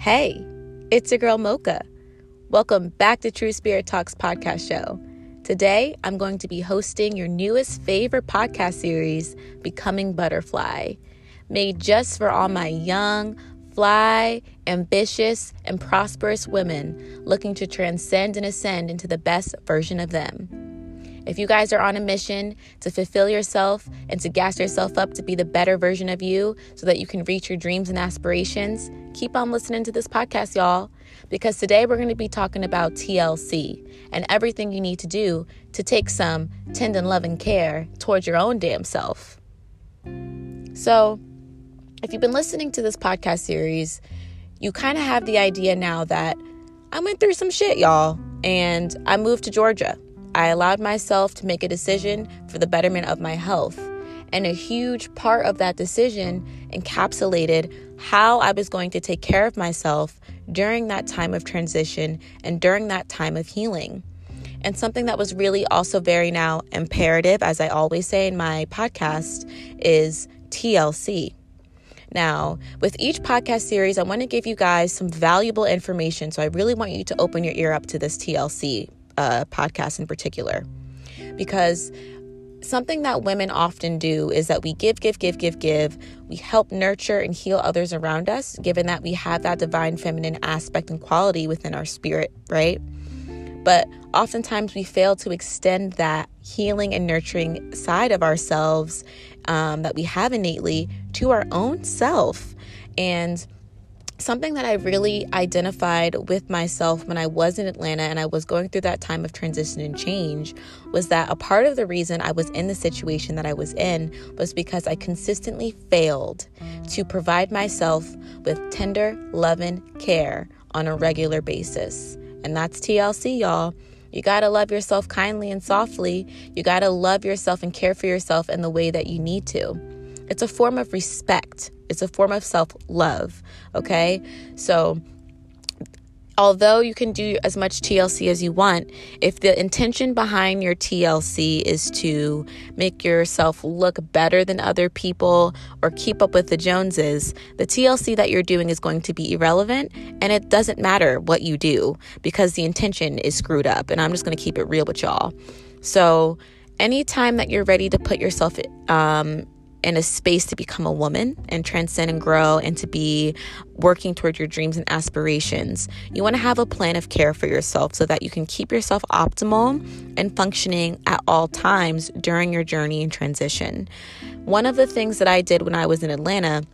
Hey, it's your girl Mocha. Welcome back to True Spirit Talks podcast show. Today, I'm going to be hosting your newest favorite podcast series, Becoming Butterfly, made just for all my young, fly, ambitious, and prosperous women looking to transcend and ascend into the best version of them. If you guys are on a mission to fulfill yourself and to gas yourself up to be the better version of you so that you can reach your dreams and aspirations, keep on listening to this podcast, y'all, because today we're going to be talking about TLC and everything you need to do to take some tender loving care towards your own damn self. So, if you've been listening to this podcast series, you kind of have the idea now that I went through some shit, y'all, and I moved to Georgia. I allowed myself to make a decision for the betterment of my health. And a huge part of that decision encapsulated how I was going to take care of myself during that time of transition and during that time of healing. And something that was really also very now imperative, as I always say in my podcast, is TLC. Now, with each podcast series, I want to give you guys some valuable information. So I really want you to open your ear up to this TLC uh, podcast in particular. Because something that women often do is that we give, give, give, give, give. We help nurture and heal others around us, given that we have that divine feminine aspect and quality within our spirit, right? But oftentimes we fail to extend that healing and nurturing side of ourselves um, that we have innately to our own self. And something that I really identified with myself when I was in Atlanta and I was going through that time of transition and change was that a part of the reason I was in the situation that I was in was because I consistently failed to provide myself with tender, loving care on a regular basis. And that's TLC, y'all. You got to love yourself kindly and softly. You got to love yourself and care for yourself in the way that you need to. It's a form of respect, it's a form of self love. Okay. So, although you can do as much TLC as you want, if the intention behind your TLC is to make yourself look better than other people or keep up with the Joneses, the TLC that you're doing is going to be irrelevant and it doesn't matter what you do because the intention is screwed up. And I'm just going to keep it real with y'all. So, anytime that you're ready to put yourself um, in a space to become a woman and transcend and grow and to be working toward your dreams and aspirations. You want to have a plan of care for yourself so that you can keep yourself optimal and functioning at all times during your journey and transition. One of the things that I did when I was in Atlanta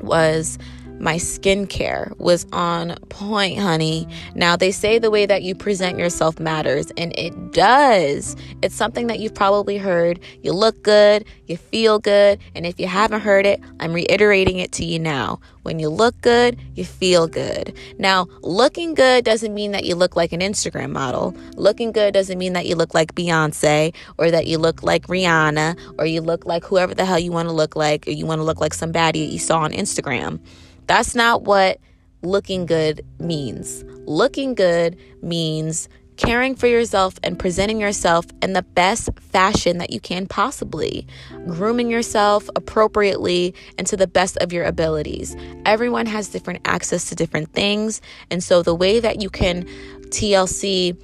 was my skincare was on point, honey. Now, they say the way that you present yourself matters, and it does. It's something that you've probably heard. You look good, you feel good, and if you haven't heard it, I'm reiterating it to you now. When you look good, you feel good. Now, looking good doesn't mean that you look like an Instagram model. Looking good doesn't mean that you look like Beyonce or that you look like Rihanna or you look like whoever the hell you want to look like or you want to look like somebody you saw on Instagram. That's not what looking good means. Looking good means caring for yourself and presenting yourself in the best fashion that you can possibly, grooming yourself appropriately and to the best of your abilities. Everyone has different access to different things, and so the way that you can TLC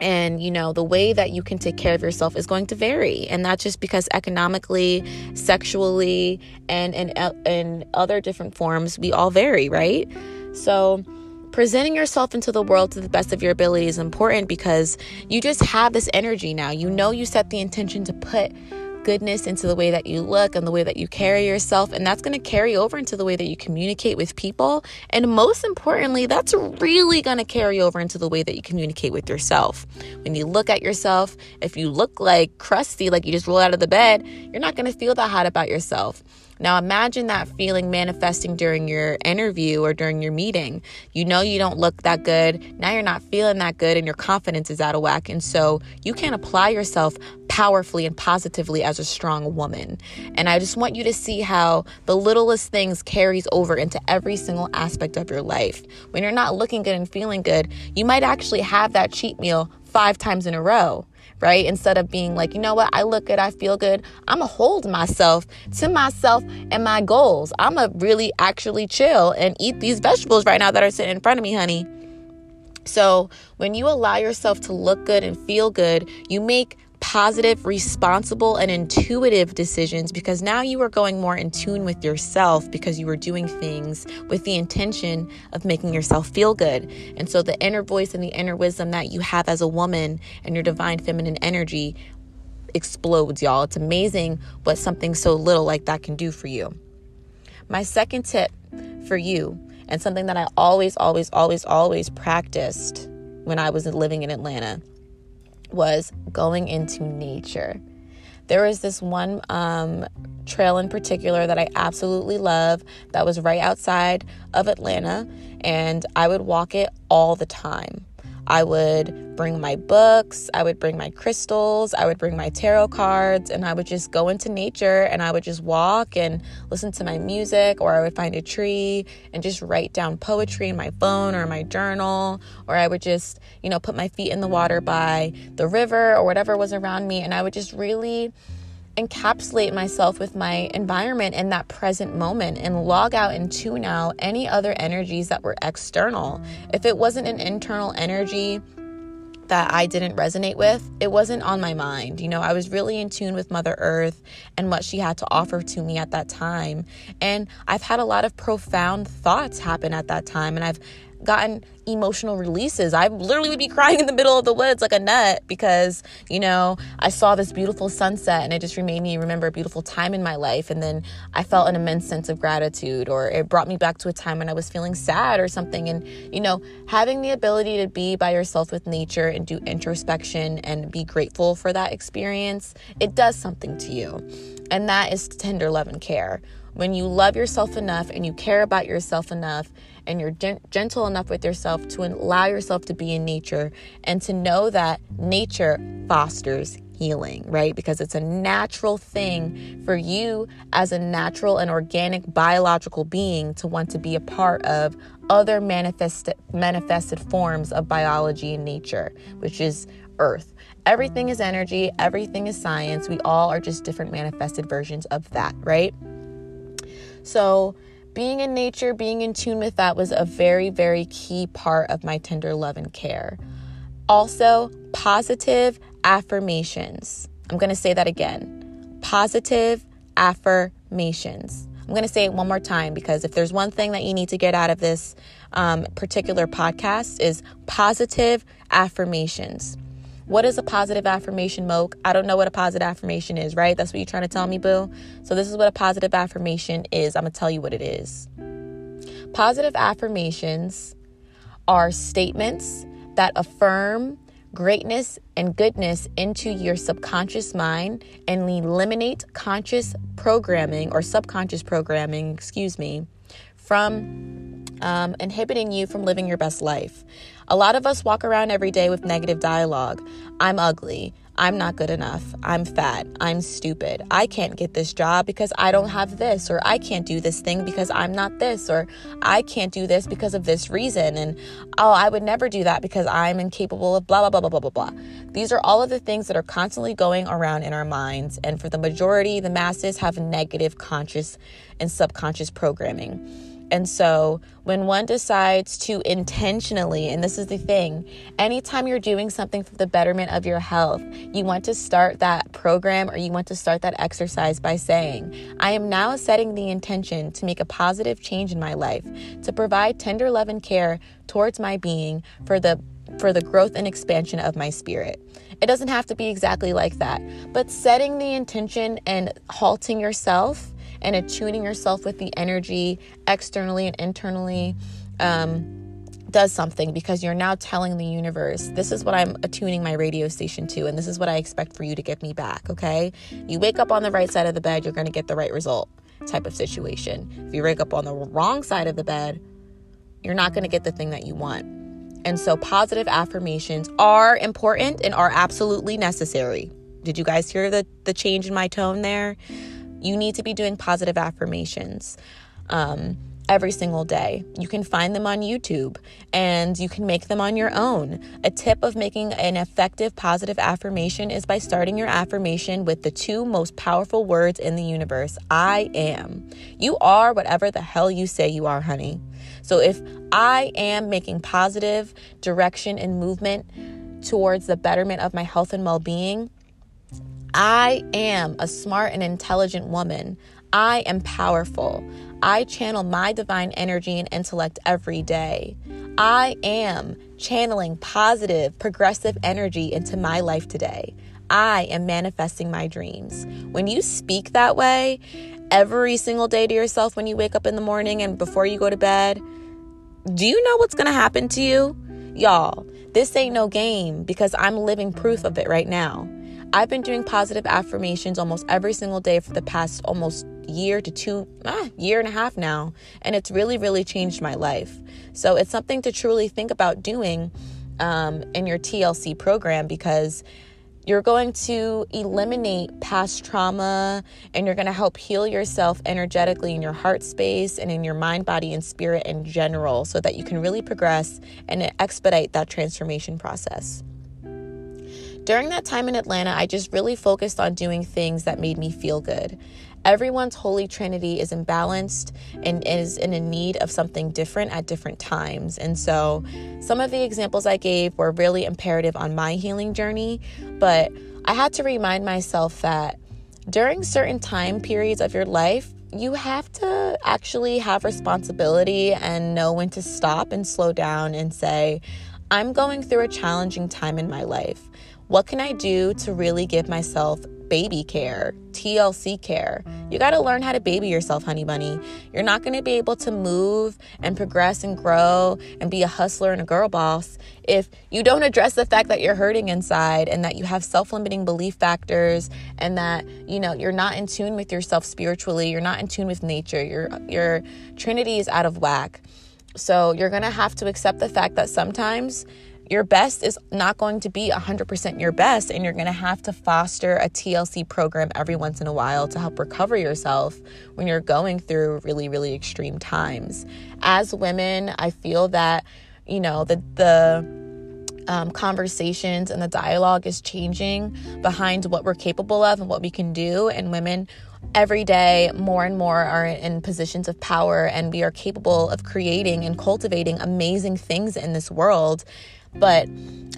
and you know the way that you can take care of yourself is going to vary. And not just because economically sexually and in uh, in other different forms we all vary right? So presenting yourself into the world to the best of your ability is important because you just have this energy now. You know you set the intention to put goodness into the way that you look and the way that you carry yourself. And that's going to carry over into the way that you communicate with people. And most importantly, that's really going to carry over into the way that you communicate with yourself. When you look at yourself, if you look like crusty, like you just roll out of the bed, you're not going to feel that hot about yourself. Now imagine that feeling manifesting during your interview or during your meeting. You know you don't look that good. Now you're not feeling that good and your confidence is out of whack. And so you can't apply yourself powerfully and positively as a strong woman. And I just want you to see how the littlest things carries over into every single aspect of your life. When you're not looking good and feeling good, you might actually have that cheat meal five times in a row right? Instead of being like, you know what, I look good, I feel good, I'm gonna hold myself to myself and my goals. I'm gonna really actually chill and eat these vegetables right now that are sitting in front of me, honey. So, when you allow yourself to look good and feel good, you make positive, responsible, and intuitive decisions because now you are going more in tune with yourself because you are doing things with the intention of making yourself feel good. And so the inner voice and the inner wisdom that you have as a woman and your divine feminine energy explodes, y'all. It's amazing what something so little like that can do for you. My second tip for you, and something that I always, always, always, always practiced when I was living in Atlanta was going into nature. There was this one um, trail in particular that I absolutely love that was right outside of Atlanta, and I would walk it all the time. I would bring my books, I would bring my crystals, I would bring my tarot cards, and I would just go into nature and I would just walk and listen to my music, or I would find a tree and just write down poetry in my phone or my journal, or I would just, you know, put my feet in the water by the river or whatever was around me, and I would just really encapsulate myself with my environment in that present moment and log out and tune out any other energies that were external. If it wasn't an internal energy, that I didn't resonate with, it wasn't on my mind. You know, I was really in tune with Mother Earth and what she had to offer to me at that time. And I've had a lot of profound thoughts happen at that time. And I've gotten emotional releases. I literally would be crying in the middle of the woods like a nut because, you know, I saw this beautiful sunset and it just made me remember a beautiful time in my life. And then I felt an immense sense of gratitude, or it brought me back to a time when I was feeling sad or something. And, you know, having the ability to be by yourself with nature and do introspection and be grateful for that experience, it does something to you. And that is tender love and care. When you love yourself enough and you care about yourself enough and you're gen- gentle enough with yourself to allow yourself to be in nature and to know that nature fosters healing, right? Because it's a natural thing for you as a natural and organic biological being to want to be a part of other manifested manifested forms of biology in nature, which is earth. Everything is energy, everything is science. We all are just different manifested versions of that, right? So, being in nature, being in tune with that was a very, very key part of my tender love and care. Also, positive affirmations. I'm going to say that again. Positive affirmations. I'm going to say it one more time because if there's one thing that you need to get out of this um, particular podcast is positive affirmations. What is a positive affirmation, Moke? I don't know what a positive affirmation is, right? That's what you're trying to tell me, boo. So, this is what a positive affirmation is. I'm going to tell you what it is. Positive affirmations are statements that affirm greatness and goodness into your subconscious mind and eliminate conscious programming or subconscious programming, excuse me, from um, inhibiting you from living your best life. A lot of us walk around every day with negative dialogue. I'm ugly. I'm not good enough. I'm fat. I'm stupid. I can't get this job because I don't have this, or I can't do this thing because I'm not this, or I can't do this because of this reason. And oh, I would never do that because I'm incapable of blah, blah, blah, blah, blah, blah, blah. These are all of the things that are constantly going around in our minds. And for the majority, the masses have negative conscious and subconscious programming. And so, when one decides to intentionally, and this is the thing, anytime you're doing something for the betterment of your health, you want to start that program or you want to start that exercise by saying, I am now setting the intention to make a positive change in my life, to provide tender love and care towards my being for the for the growth and expansion of my spirit. It doesn't have to be exactly like that, but setting the intention and halting yourself and attuning yourself with the energy externally and internally um, does something because you're now telling the universe, this is what I'm attuning my radio station to, and this is what I expect for you to give me back. Okay. You wake up on the right side of the bed, you're going to get the right result type of situation. If you wake up on the wrong side of the bed, you're not going to get the thing that you want. And so, positive affirmations are important and are absolutely necessary. Did you guys hear the, the change in my tone there? You need to be doing positive affirmations. Um, every single day. You can find them on YouTube and you can make them on your own. A tip of making an effective positive affirmation is by starting your affirmation with the two most powerful words in the universe I am. You are whatever the hell you say you are, honey. So if I am making positive direction and movement towards the betterment of my health and well being, I am a smart and intelligent woman. I am powerful. I channel my divine energy and intellect every day. I am channeling positive, progressive energy into my life today. I am manifesting my dreams. When you speak that way every single day to yourself when you wake up in the morning and before you go to bed, do you know what's going to happen to you? Y'all, this ain't no game because I'm living proof of it right now. I've been doing positive affirmations almost every single day for the past almost year to two ah, year and a half now and it's really really changed my life so it's something to truly think about doing um, in your tlc program because you're going to eliminate past trauma and you're going to help heal yourself energetically in your heart space and in your mind, body, and spirit in general so that you can really progress and expedite that transformation process. During that time in Atlanta, I just really focused on doing things that made me feel good. Everyone's holy trinity is imbalanced and is in a need of something different at different times. And so, some of the examples I gave were really imperative on my healing journey, but I had to remind myself that during certain time periods of your life, you have to actually have responsibility and know when to stop and slow down and say, I'm going through a challenging time in my life. What can I do to really give myself baby care, TLC care? You got to learn how to baby yourself, honey bunny. You're not going to be able to move and progress and grow and be a hustler and a girl boss if you don't address the fact that you're hurting inside and that you have self-limiting belief factors and that, you know, you're not in tune with yourself spiritually, you're not in tune with nature. Your your trinity is out of whack. So, you're going to have to accept the fact that sometimes your best is not going to be 100% your best, and you're going to have to foster a TLC program every once in a while to help recover yourself when you're going through really, really extreme times. As women, I feel that, you know, the, the, um, conversations and the dialogue is changing behind what we're capable of and what we can do. And women every day more and more are in positions of power and we are capable of creating and cultivating amazing things in this world but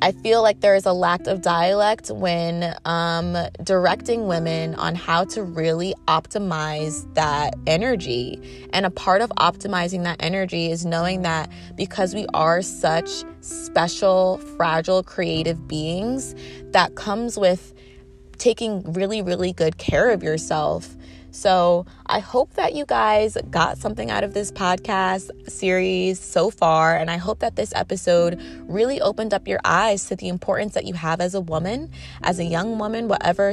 I feel like there is a lack of dialect when um, directing women on how to really optimize that energy. And a part of optimizing that energy is knowing that because we are such special, fragile, creative beings, that comes with taking really, really good care of yourself so I hope that you guys got something out of this podcast series so far. And I hope that this episode really opened up your eyes to the importance that you have as a woman, as a young woman, whatever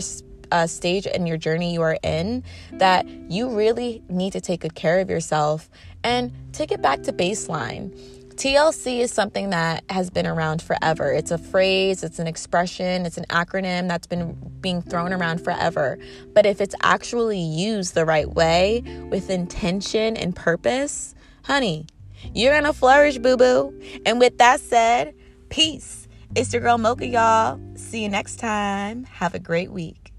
uh, stage in your journey you are in, that you really need to take good care of yourself and take it back to baseline. TLC is something that has been around forever. It's a phrase, it's an expression, it's an acronym that's been being thrown around forever. But if it's actually used the right way with intention and purpose, honey, you're gonna flourish, boo boo. And with that said, peace. It's your girl Mocha, y'all. See you next time. Have a great week.